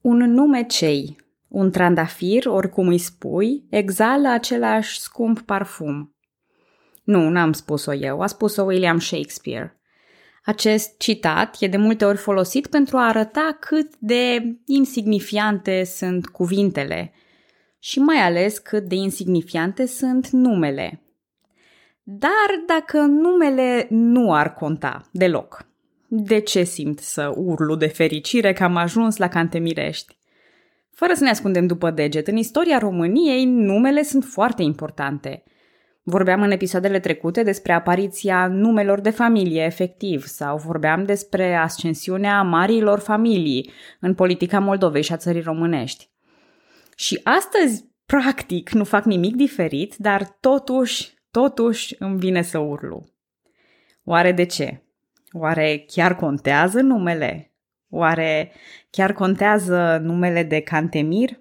Un nume cei, un trandafir, oricum îi spui, exală același scump parfum. Nu, n-am spus-o eu, a spus-o William Shakespeare. Acest citat e de multe ori folosit pentru a arăta cât de insignifiante sunt cuvintele și mai ales cât de insignifiante sunt numele. Dar dacă numele nu ar conta deloc, de ce simt să urlu de fericire că am ajuns la Cantemirești? Fără să ne ascundem după deget, în istoria României numele sunt foarte importante. Vorbeam în episoadele trecute despre apariția numelor de familie efectiv sau vorbeam despre ascensiunea marilor familii în politica Moldovei și a țării românești. Și astăzi, practic, nu fac nimic diferit, dar totuși, totuși îmi vine să urlu. Oare de ce? Oare chiar contează numele? Oare chiar contează numele de Cantemir?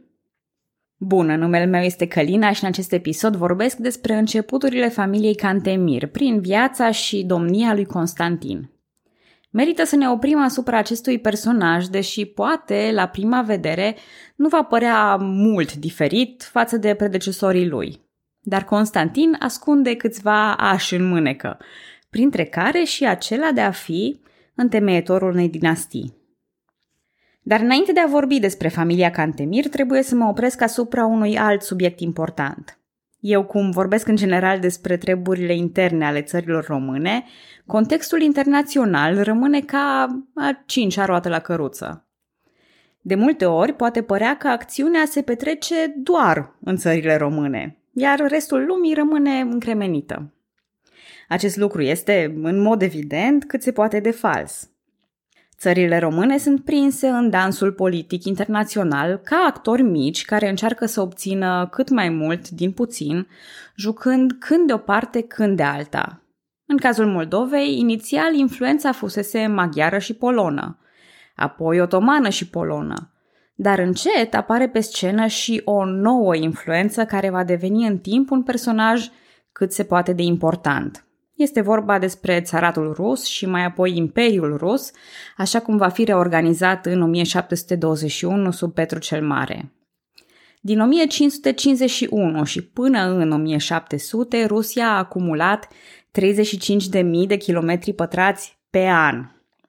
Bună, numele meu este Călina și în acest episod vorbesc despre începuturile familiei Cantemir prin viața și domnia lui Constantin. Merită să ne oprim asupra acestui personaj, deși poate, la prima vedere, nu va părea mult diferit față de predecesorii lui. Dar Constantin ascunde câțiva ași în mânecă, printre care și acela de a fi întemeietorul unei dinastii. Dar înainte de a vorbi despre familia Cantemir, trebuie să mă opresc asupra unui alt subiect important. Eu, cum vorbesc în general despre treburile interne ale țărilor române, contextul internațional rămâne ca a cincea roată la căruță. De multe ori poate părea că acțiunea se petrece doar în țările române, iar restul lumii rămâne încremenită. Acest lucru este, în mod evident, cât se poate de fals. Țările române sunt prinse în dansul politic internațional ca actori mici care încearcă să obțină cât mai mult din puțin, jucând când de o parte, când de alta. În cazul Moldovei, inițial influența fusese maghiară și polonă, apoi otomană și polonă, dar încet apare pe scenă și o nouă influență care va deveni în timp un personaj cât se poate de important – este vorba despre țaratul rus și mai apoi Imperiul rus, așa cum va fi reorganizat în 1721 sub Petru cel Mare. Din 1551 și până în 1700, Rusia a acumulat 35.000 de kilometri pătrați pe an.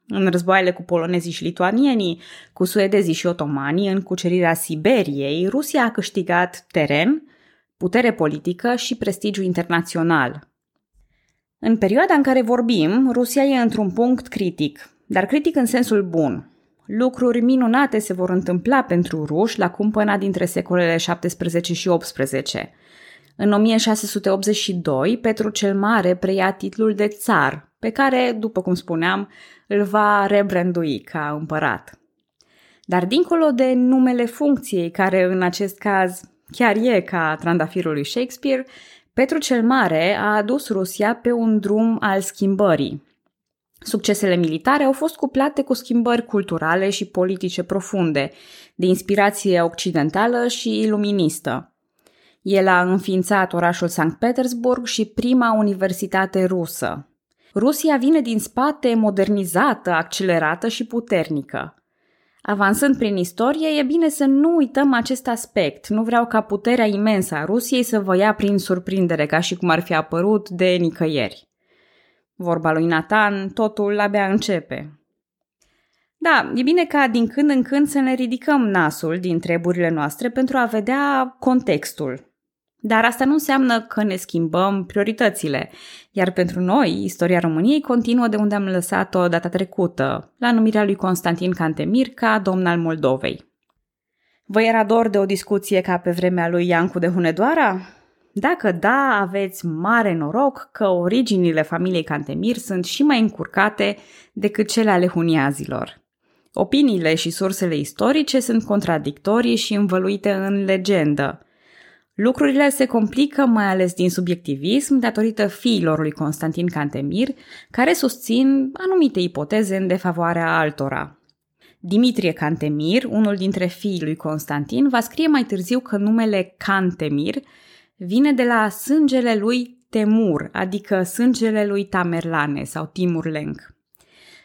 În războaiele cu polonezii și lituanienii, cu suedezii și otomanii, în cucerirea Siberiei, Rusia a câștigat teren, putere politică și prestigiu internațional – în perioada în care vorbim, Rusia e într-un punct critic, dar critic în sensul bun. Lucruri minunate se vor întâmpla pentru ruși la cumpăna dintre secolele 17 și 18. În 1682, Petru cel Mare preia titlul de țar, pe care, după cum spuneam, îl va rebrandui ca împărat. Dar dincolo de numele funcției, care în acest caz chiar e ca trandafirul lui Shakespeare, Petru cel Mare a adus Rusia pe un drum al schimbării. Succesele militare au fost cuplate cu schimbări culturale și politice profunde, de inspirație occidentală și iluministă. El a înființat orașul Sankt Petersburg și prima universitate rusă. Rusia vine din spate modernizată, accelerată și puternică. Avansând prin istorie, e bine să nu uităm acest aspect. Nu vreau ca puterea imensă a Rusiei să vă ia prin surprindere, ca și cum ar fi apărut de nicăieri. Vorba lui Nathan, totul abia începe. Da, e bine ca din când în când să ne ridicăm nasul din treburile noastre pentru a vedea contextul, dar asta nu înseamnă că ne schimbăm prioritățile, iar pentru noi, istoria României continuă de unde am lăsat-o data trecută, la numirea lui Constantin Cantemir ca domn al Moldovei. Vă era dor de o discuție ca pe vremea lui Iancu de Hunedoara? Dacă da, aveți mare noroc că originile familiei Cantemir sunt și mai încurcate decât cele ale huniazilor. Opiniile și sursele istorice sunt contradictorii și învăluite în legendă – Lucrurile se complică mai ales din subiectivism datorită fiilor lui Constantin Cantemir, care susțin anumite ipoteze în defavoarea altora. Dimitrie Cantemir, unul dintre fiii lui Constantin, va scrie mai târziu că numele Cantemir vine de la sângele lui Temur, adică sângele lui Tamerlane sau Timur Lenk.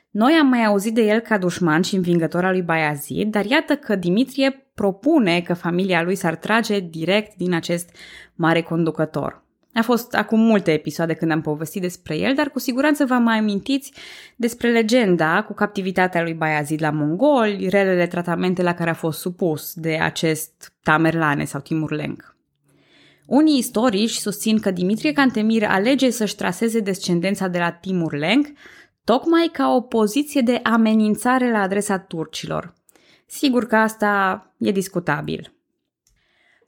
Noi am mai auzit de el ca dușman și învingător al lui Bayazid, dar iată că Dimitrie propune că familia lui s-ar trage direct din acest mare conducător. A fost acum multe episoade când am povestit despre el, dar cu siguranță vă mai amintiți despre legenda cu captivitatea lui Bayazid la mongoli, relele tratamente la care a fost supus de acest Tamerlane sau Timur Lenk. Unii istorici susțin că Dimitrie Cantemir alege să-și traseze descendența de la Timur Lenk tocmai ca o poziție de amenințare la adresa turcilor. Sigur că asta e discutabil.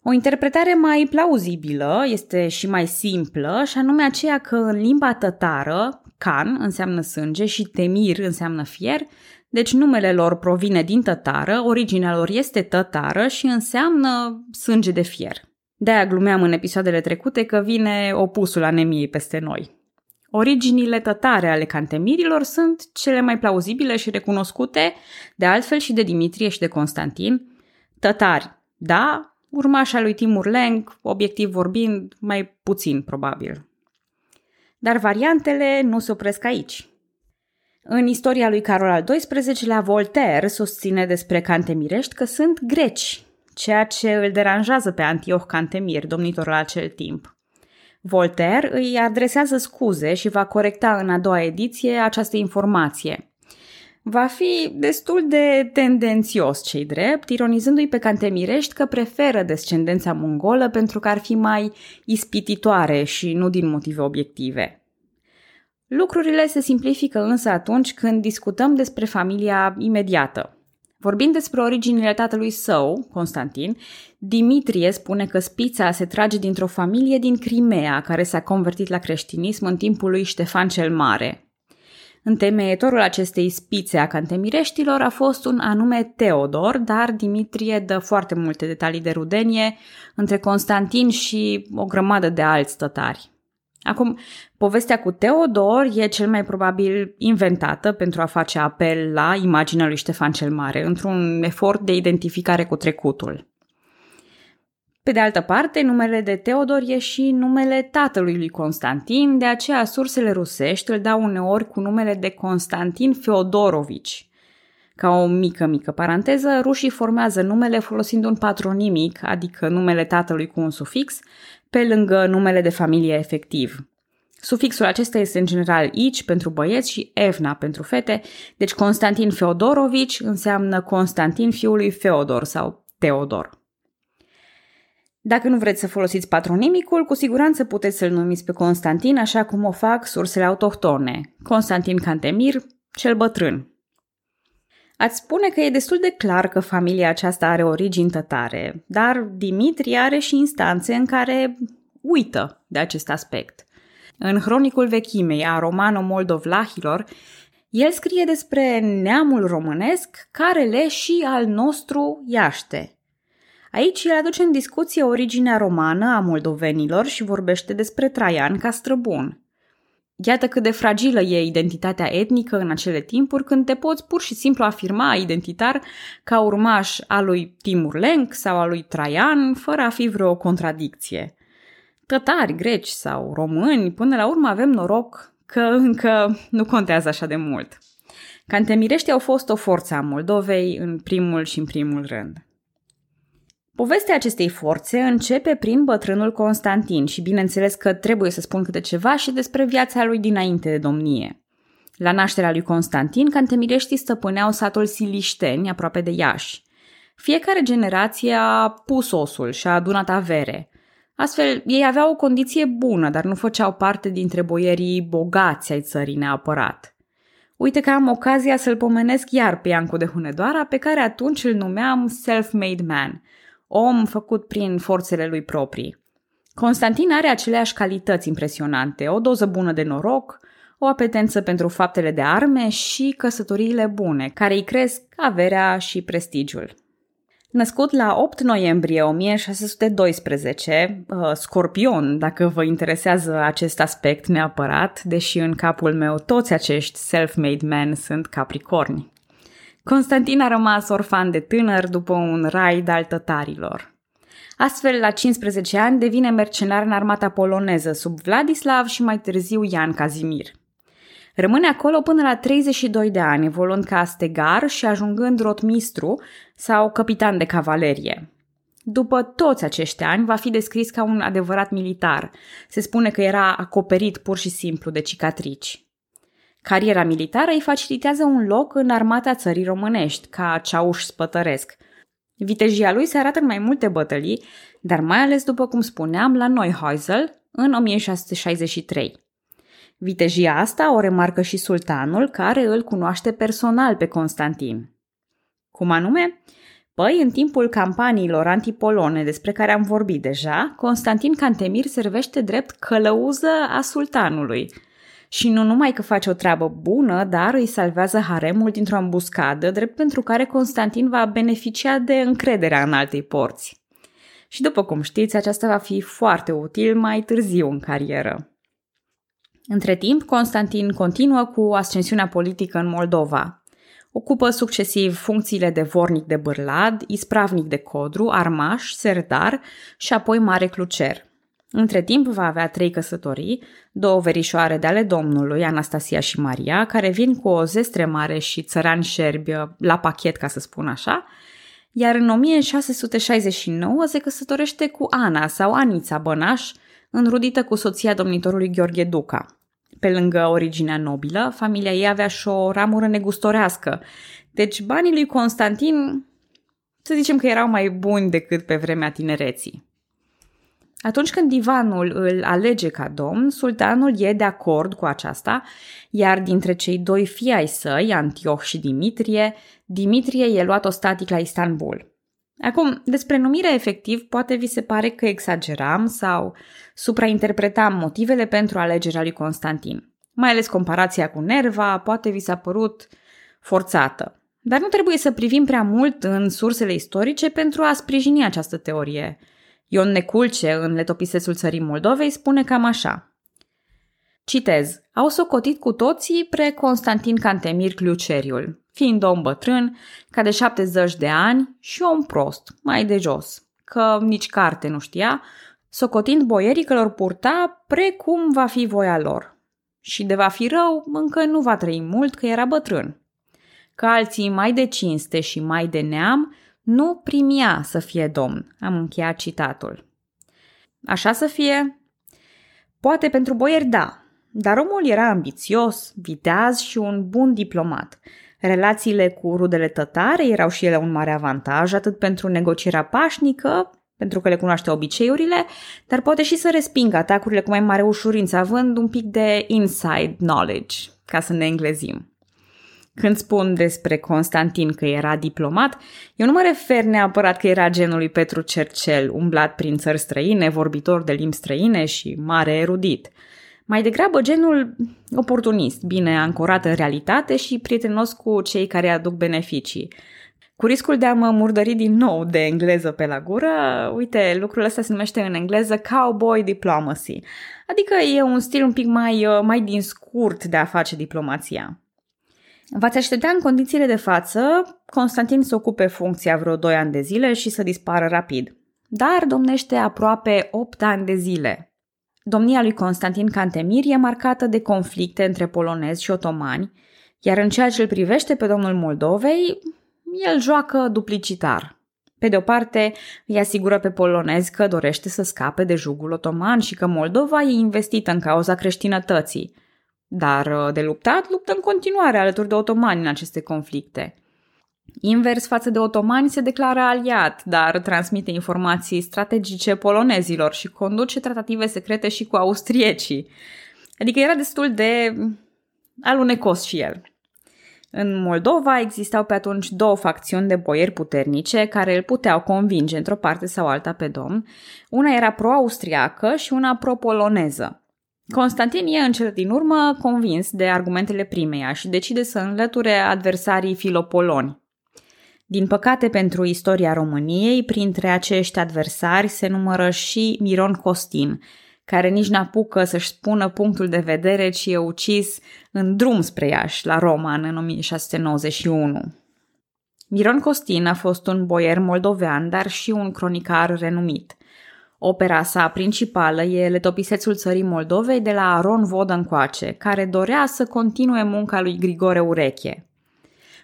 O interpretare mai plauzibilă este și mai simplă, și anume aceea că în limba tătară, can înseamnă sânge și temir înseamnă fier, deci numele lor provine din tătară, originea lor este tătară și înseamnă sânge de fier. De-aia glumeam în episoadele trecute că vine opusul anemiei peste noi. Originile tătare ale cantemirilor sunt cele mai plauzibile și recunoscute, de altfel și de Dimitrie și de Constantin. Tătari, da, urmașa lui Timur Lenk, obiectiv vorbind, mai puțin probabil. Dar variantele nu se opresc aici. În istoria lui Carol al XII-lea, Voltaire susține despre cantemirești că sunt greci, ceea ce îl deranjează pe Antioch Cantemir, domnitorul acel timp. Voltaire îi adresează scuze și va corecta în a doua ediție această informație. Va fi destul de tendențios cei drept, ironizându-i pe Cantemirești că preferă descendența mongolă pentru că ar fi mai ispititoare și nu din motive obiective. Lucrurile se simplifică însă atunci când discutăm despre familia imediată. Vorbind despre originile tatălui său, Constantin, Dimitrie spune că spița se trage dintr-o familie din Crimea care s-a convertit la creștinism în timpul lui Ștefan cel Mare. Întemeietorul acestei spițe a cantemireștilor a fost un anume Teodor, dar Dimitrie dă foarte multe detalii de rudenie între Constantin și o grămadă de alți tătari. Acum, povestea cu Teodor e cel mai probabil inventată pentru a face apel la imaginea lui Ștefan cel Mare, într-un efort de identificare cu trecutul. Pe de altă parte, numele de Teodor e și numele tatălui lui Constantin, de aceea sursele rusești îl dau uneori cu numele de Constantin Feodorovici. Ca o mică, mică paranteză, rușii formează numele folosind un patronimic, adică numele tatălui cu un sufix, pe lângă numele de familie efectiv. Sufixul acesta este în general ici pentru băieți și evna pentru fete, deci Constantin Feodorovici înseamnă Constantin fiul lui Feodor sau Teodor. Dacă nu vreți să folosiți patronimicul, cu siguranță puteți să-l numiți pe Constantin așa cum o fac sursele autohtone. Constantin Cantemir, cel bătrân. Ați spune că e destul de clar că familia aceasta are origini tătare, dar Dimitri are și instanțe în care uită de acest aspect. În Hronicul Vechimei a romano-moldovlahilor, el scrie despre neamul românesc care le și al nostru Iaște – Aici el aduce în discuție originea romană a moldovenilor și vorbește despre Traian ca străbun. Iată cât de fragilă e identitatea etnică în acele timpuri când te poți pur și simplu afirma identitar ca urmaș al lui Timur Lenk sau al lui Traian, fără a fi vreo contradicție. Tătari, greci sau români, până la urmă avem noroc că încă nu contează așa de mult. Cantemireștii au fost o forță a Moldovei în primul și în primul rând. Povestea acestei forțe începe prin bătrânul Constantin și bineînțeles că trebuie să spun câte ceva și despre viața lui dinainte de domnie. La nașterea lui Constantin, cantemireștii stăpâneau satul Silișteni, aproape de Iași. Fiecare generație a pus osul și a adunat avere. Astfel, ei aveau o condiție bună, dar nu făceau parte dintre boierii bogați ai țării neapărat. Uite că am ocazia să-l pomenesc iar pe Iancu de Hunedoara, pe care atunci îl numeam self-made man – om făcut prin forțele lui proprii. Constantin are aceleași calități impresionante, o doză bună de noroc, o apetență pentru faptele de arme și căsătoriile bune, care îi cresc averea și prestigiul. Născut la 8 noiembrie 1612, uh, scorpion, dacă vă interesează acest aspect neapărat, deși în capul meu toți acești self-made men sunt capricorni. Constantin a rămas orfan de tânăr după un raid al tătarilor. Astfel, la 15 ani, devine mercenar în armata poloneză sub Vladislav și mai târziu Ian Kazimir. Rămâne acolo până la 32 de ani, evoluând ca stegar și ajungând rotmistru sau capitan de cavalerie. După toți acești ani, va fi descris ca un adevărat militar. Se spune că era acoperit pur și simplu de cicatrici. Cariera militară îi facilitează un loc în armata țării românești, ca ceauș spătăresc. Vitejia lui se arată în mai multe bătălii, dar mai ales, după cum spuneam, la Neuhäusel, în 1663. Vitejia asta o remarcă și sultanul, care îl cunoaște personal pe Constantin. Cum anume? Păi, în timpul campaniilor antipolone despre care am vorbit deja, Constantin Cantemir servește drept călăuză a sultanului. Și nu numai că face o treabă bună, dar îi salvează haremul dintr-o ambuscadă, drept pentru care Constantin va beneficia de încrederea în altei porți. Și după cum știți, aceasta va fi foarte util mai târziu în carieră. Între timp, Constantin continuă cu ascensiunea politică în Moldova. Ocupă succesiv funcțiile de vornic de bârlad, ispravnic de codru, armaș, serdar și apoi mare clucer. Între timp va avea trei căsătorii, două verișoare de ale domnului, Anastasia și Maria, care vin cu o zestre mare și țărani șerbi la pachet, ca să spun așa, iar în 1669 se căsătorește cu Ana sau Anița Bănaș, înrudită cu soția domnitorului Gheorghe Duca. Pe lângă originea nobilă, familia ei avea și o ramură negustorească, deci banii lui Constantin, să zicem că erau mai buni decât pe vremea tinereții. Atunci când divanul îl alege ca domn, sultanul e de acord cu aceasta, iar dintre cei doi fii ai săi, Antioch și Dimitrie, Dimitrie e luat ostatic la Istanbul. Acum, despre numirea efectiv poate vi se pare că exageram sau suprainterpretam motivele pentru alegerea lui Constantin. Mai ales comparația cu Nerva poate vi s-a părut forțată. Dar nu trebuie să privim prea mult în sursele istorice pentru a sprijini această teorie. Ion Neculce, în letopisesul țării Moldovei, spune cam așa. Citez. Au socotit cu toții pre Constantin Cantemir Cluceriul, fiind om bătrân, ca de 70 de ani și om prost, mai de jos, că nici carte nu știa, socotind boierii că lor purta precum va fi voia lor. Și de va fi rău, încă nu va trăi mult că era bătrân. Că alții mai de cinste și mai de neam nu primia să fie domn. Am încheiat citatul. Așa să fie? Poate pentru boieri da, dar omul era ambițios, viteaz și un bun diplomat. Relațiile cu rudele tătare erau și ele un mare avantaj, atât pentru negocierea pașnică, pentru că le cunoaște obiceiurile, dar poate și să respingă atacurile cu mai mare ușurință, având un pic de inside knowledge, ca să ne englezim. Când spun despre Constantin că era diplomat, eu nu mă refer neapărat că era genul lui Petru Cercel, umblat prin țări străine, vorbitor de limbi străine și mare erudit. Mai degrabă genul oportunist, bine ancorat în realitate și prietenos cu cei care aduc beneficii. Cu riscul de a mă murdări din nou de engleză pe la gură, uite, lucrul ăsta se numește în engleză cowboy diplomacy, adică e un stil un pic mai, mai din scurt de a face diplomația. V-ați aștepta în condițiile de față Constantin să ocupe funcția vreo 2 ani de zile și să dispară rapid. Dar domnește aproape 8 ani de zile. Domnia lui Constantin Cantemir e marcată de conflicte între polonezi și otomani, iar în ceea ce îl privește pe domnul Moldovei, el joacă duplicitar. Pe de o parte, îi asigură pe polonezi că dorește să scape de jugul otoman și că Moldova e investită în cauza creștinătății – dar uh, de luptat, luptă în continuare alături de otomani în aceste conflicte. Invers față de otomani se declară aliat, dar transmite informații strategice polonezilor și conduce tratative secrete și cu austriecii. Adică era destul de alunecos și el. În Moldova existau pe atunci două facțiuni de boieri puternice care îl puteau convinge într-o parte sau alta pe domn. Una era pro-austriacă și una pro-poloneză. Constantin e în cel din urmă convins de argumentele primeia și decide să înlăture adversarii filopoloni. Din păcate pentru istoria României, printre acești adversari se numără și Miron Costin, care nici n-apucă să-și spună punctul de vedere, ci e ucis în drum spre Iași, la Roma, în 1691. Miron Costin a fost un boier moldovean, dar și un cronicar renumit – Opera sa principală e Letopisețul țării Moldovei de la Aron Vodă încoace, care dorea să continue munca lui Grigore Ureche.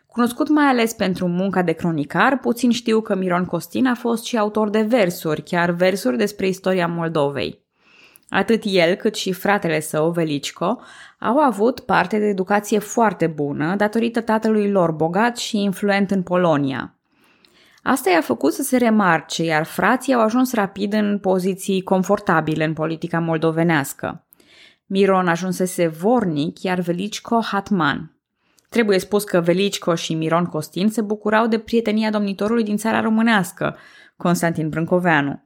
Cunoscut mai ales pentru munca de cronicar, puțin știu că Miron Costin a fost și autor de versuri, chiar versuri despre istoria Moldovei. Atât el cât și fratele său, Velicico, au avut parte de educație foarte bună datorită tatălui lor bogat și influent în Polonia. Asta i-a făcut să se remarce, iar frații au ajuns rapid în poziții confortabile în politica moldovenească. Miron ajunsese vornic, iar Velicico hatman. Trebuie spus că Velicico și Miron Costin se bucurau de prietenia domnitorului din țara românească, Constantin Brâncoveanu.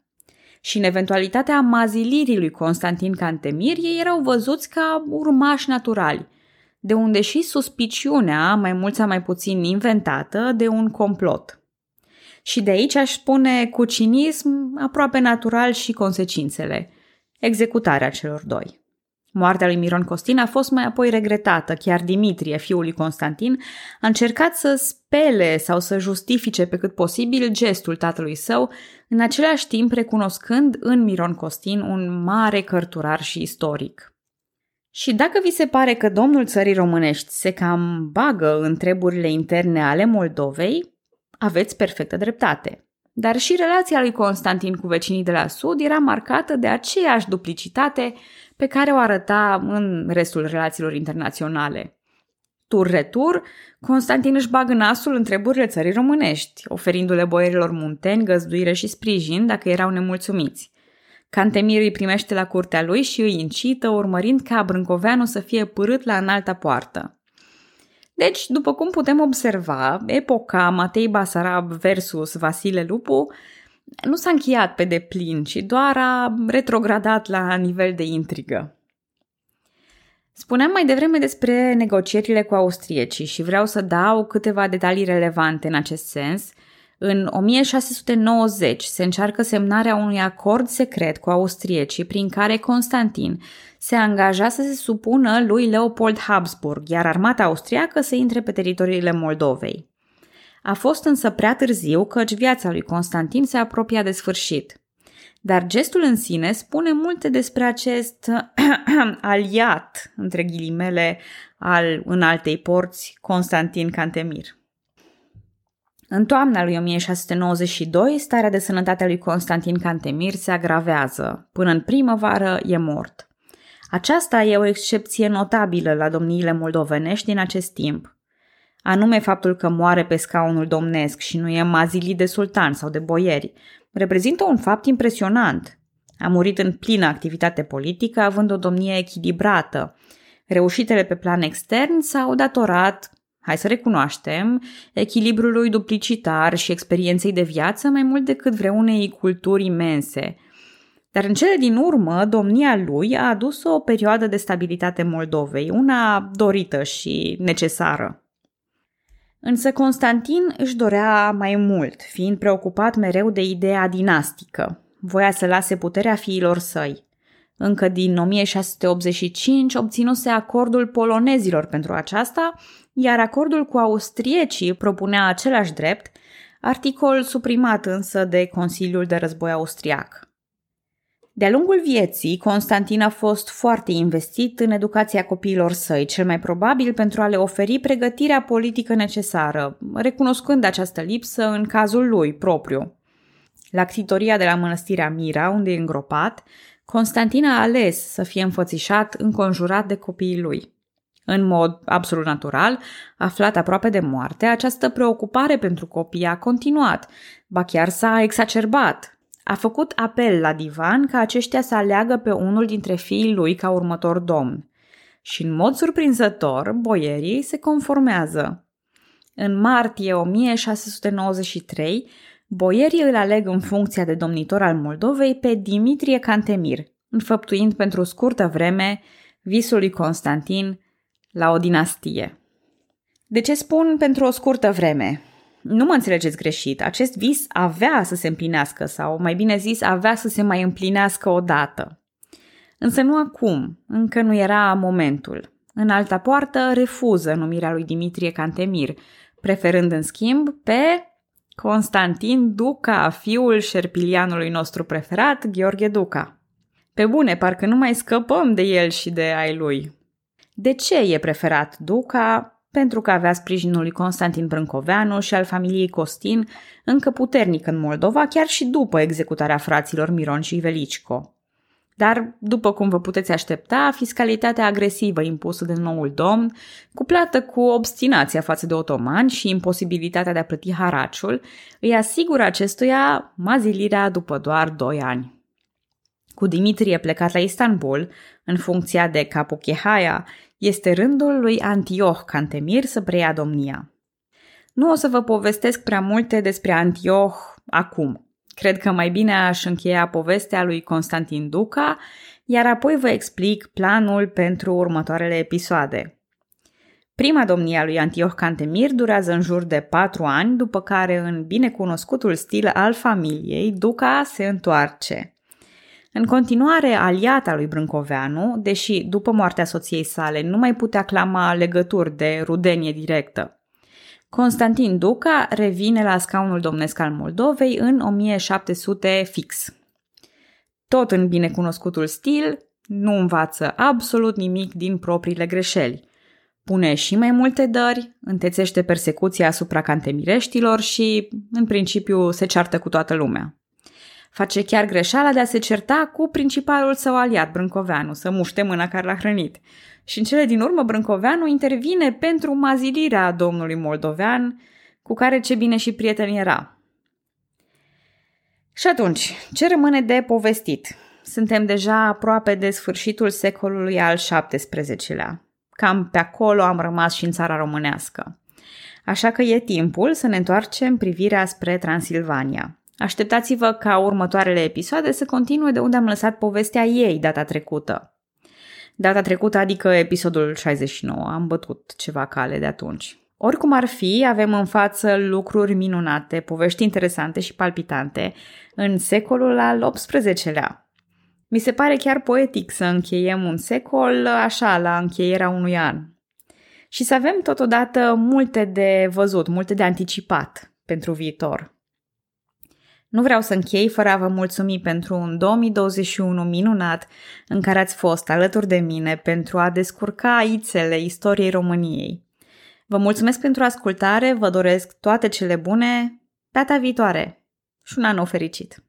Și în eventualitatea mazilirii lui Constantin Cantemir, ei erau văzuți ca urmași naturali, de unde și suspiciunea, mai mult sau mai puțin inventată, de un complot. Și de aici aș spune cu cinism aproape natural și consecințele, executarea celor doi. Moartea lui Miron Costin a fost mai apoi regretată. Chiar Dimitrie, fiul lui Constantin, a încercat să spele sau să justifice pe cât posibil gestul tatălui său, în același timp recunoscând în Miron Costin un mare cărturar și istoric. Și dacă vi se pare că domnul țării românești se cam bagă în treburile interne ale Moldovei, aveți perfectă dreptate. Dar și relația lui Constantin cu vecinii de la sud era marcată de aceeași duplicitate pe care o arăta în restul relațiilor internaționale. Tur-retur, Constantin își bagă nasul în treburile țării românești, oferindu-le boierilor munteni găzduire și sprijin dacă erau nemulțumiți. Cantemir îi primește la curtea lui și îi incită, urmărind ca Brâncoveanu să fie părât la înalta poartă. Deci, după cum putem observa, epoca Matei Basarab versus Vasile Lupu nu s-a încheiat pe deplin, ci doar a retrogradat la nivel de intrigă. Spuneam mai devreme despre negocierile cu austriecii și vreau să dau câteva detalii relevante în acest sens. În 1690 se încearcă semnarea unui acord secret cu austriecii prin care Constantin se angaja să se supună lui Leopold Habsburg, iar armata austriacă să intre pe teritoriile Moldovei. A fost însă prea târziu căci viața lui Constantin se apropia de sfârșit. Dar gestul în sine spune multe despre acest aliat, între ghilimele, al înaltei porți, Constantin Cantemir. În toamna lui 1692, starea de sănătate a lui Constantin Cantemir se agravează. Până în primăvară e mort. Aceasta e o excepție notabilă la domniile moldovenești din acest timp anume faptul că moare pe scaunul domnesc și nu e mazilit de sultan sau de boieri, reprezintă un fapt impresionant. A murit în plină activitate politică, având o domnie echilibrată. Reușitele pe plan extern s-au datorat, hai să recunoaștem, echilibrului duplicitar și experienței de viață mai mult decât vreunei culturi imense. Dar în cele din urmă, domnia lui a adus o perioadă de stabilitate Moldovei, una dorită și necesară. Însă Constantin își dorea mai mult, fiind preocupat mereu de ideea dinastică. Voia să lase puterea fiilor săi. Încă din 1685 obținuse acordul polonezilor pentru aceasta, iar acordul cu austriecii propunea același drept, articol suprimat însă de Consiliul de Război Austriac. De-a lungul vieții, Constantin a fost foarte investit în educația copiilor săi, cel mai probabil pentru a le oferi pregătirea politică necesară, recunoscând această lipsă în cazul lui propriu. La ctitoria de la mănăstirea Mira, unde e îngropat, Constantin a ales să fie înfățișat înconjurat de copiii lui. În mod absolut natural, aflat aproape de moarte, această preocupare pentru copii a continuat, ba chiar s-a exacerbat, a făcut apel la divan ca aceștia să aleagă pe unul dintre fiii lui ca următor domn. Și în mod surprinzător, boierii se conformează. În martie 1693, boierii îl aleg în funcția de domnitor al Moldovei pe Dimitrie Cantemir, înfăptuind pentru scurtă vreme visul lui Constantin la o dinastie. De ce spun pentru o scurtă vreme? Nu mă înțelegeți greșit, acest vis avea să se împlinească sau, mai bine zis, avea să se mai împlinească odată. Însă nu acum, încă nu era momentul. În alta poartă refuză numirea lui Dimitrie Cantemir, preferând în schimb pe Constantin Duca, fiul șerpilianului nostru preferat, Gheorghe Duca. Pe bune, parcă nu mai scăpăm de el și de ai lui. De ce e preferat Duca? Pentru că avea sprijinul lui Constantin Brâncoveanu și al familiei Costin încă puternic în Moldova, chiar și după executarea fraților Miron și Velicico. Dar, după cum vă puteți aștepta, fiscalitatea agresivă impusă de noul domn, cuplată cu obstinația față de otomani și imposibilitatea de a plăti haraciul, îi asigură acestuia mazilirea după doar doi ani. Cu Dimitrie plecat la Istanbul, în funcția de capochehaia, este rândul lui Antioch Cantemir să preia domnia. Nu o să vă povestesc prea multe despre Antioch acum, Cred că mai bine aș încheia povestea lui Constantin Duca, iar apoi vă explic planul pentru următoarele episoade. Prima domnie a lui Antioch Cantemir durează în jur de patru ani, după care, în binecunoscutul stil al familiei, Duca se întoarce. În continuare, aliata lui Brâncoveanu, deși după moartea soției sale nu mai putea clama legături de rudenie directă. Constantin Duca revine la scaunul domnesc al Moldovei în 1700 fix. Tot în binecunoscutul stil, nu învață absolut nimic din propriile greșeli. Pune și mai multe dări, întețește persecuția asupra cantemireștilor și, în principiu, se ceartă cu toată lumea. Face chiar greșeala de a se certa cu principalul său aliat, Brâncoveanu, să muște mâna care l-a hrănit – și în cele din urmă Brâncoveanu intervine pentru mazilirea domnului moldovean, cu care ce bine și prieten era. Și atunci, ce rămâne de povestit? Suntem deja aproape de sfârșitul secolului al XVII-lea. Cam pe acolo am rămas și în țara românească. Așa că e timpul să ne întoarcem privirea spre Transilvania. Așteptați-vă ca următoarele episoade să continue de unde am lăsat povestea ei data trecută. Data trecută, adică episodul 69, am bătut ceva cale de atunci. Oricum ar fi, avem în față lucruri minunate, povești interesante și palpitante în secolul al XVIII-lea. Mi se pare chiar poetic să încheiem un secol așa, la încheierea unui an. Și să avem totodată multe de văzut, multe de anticipat pentru viitor. Nu vreau să închei fără a vă mulțumi pentru un 2021 minunat în care ați fost alături de mine pentru a descurca ițele istoriei României. Vă mulțumesc pentru ascultare, vă doresc toate cele bune, data viitoare și un an nou fericit!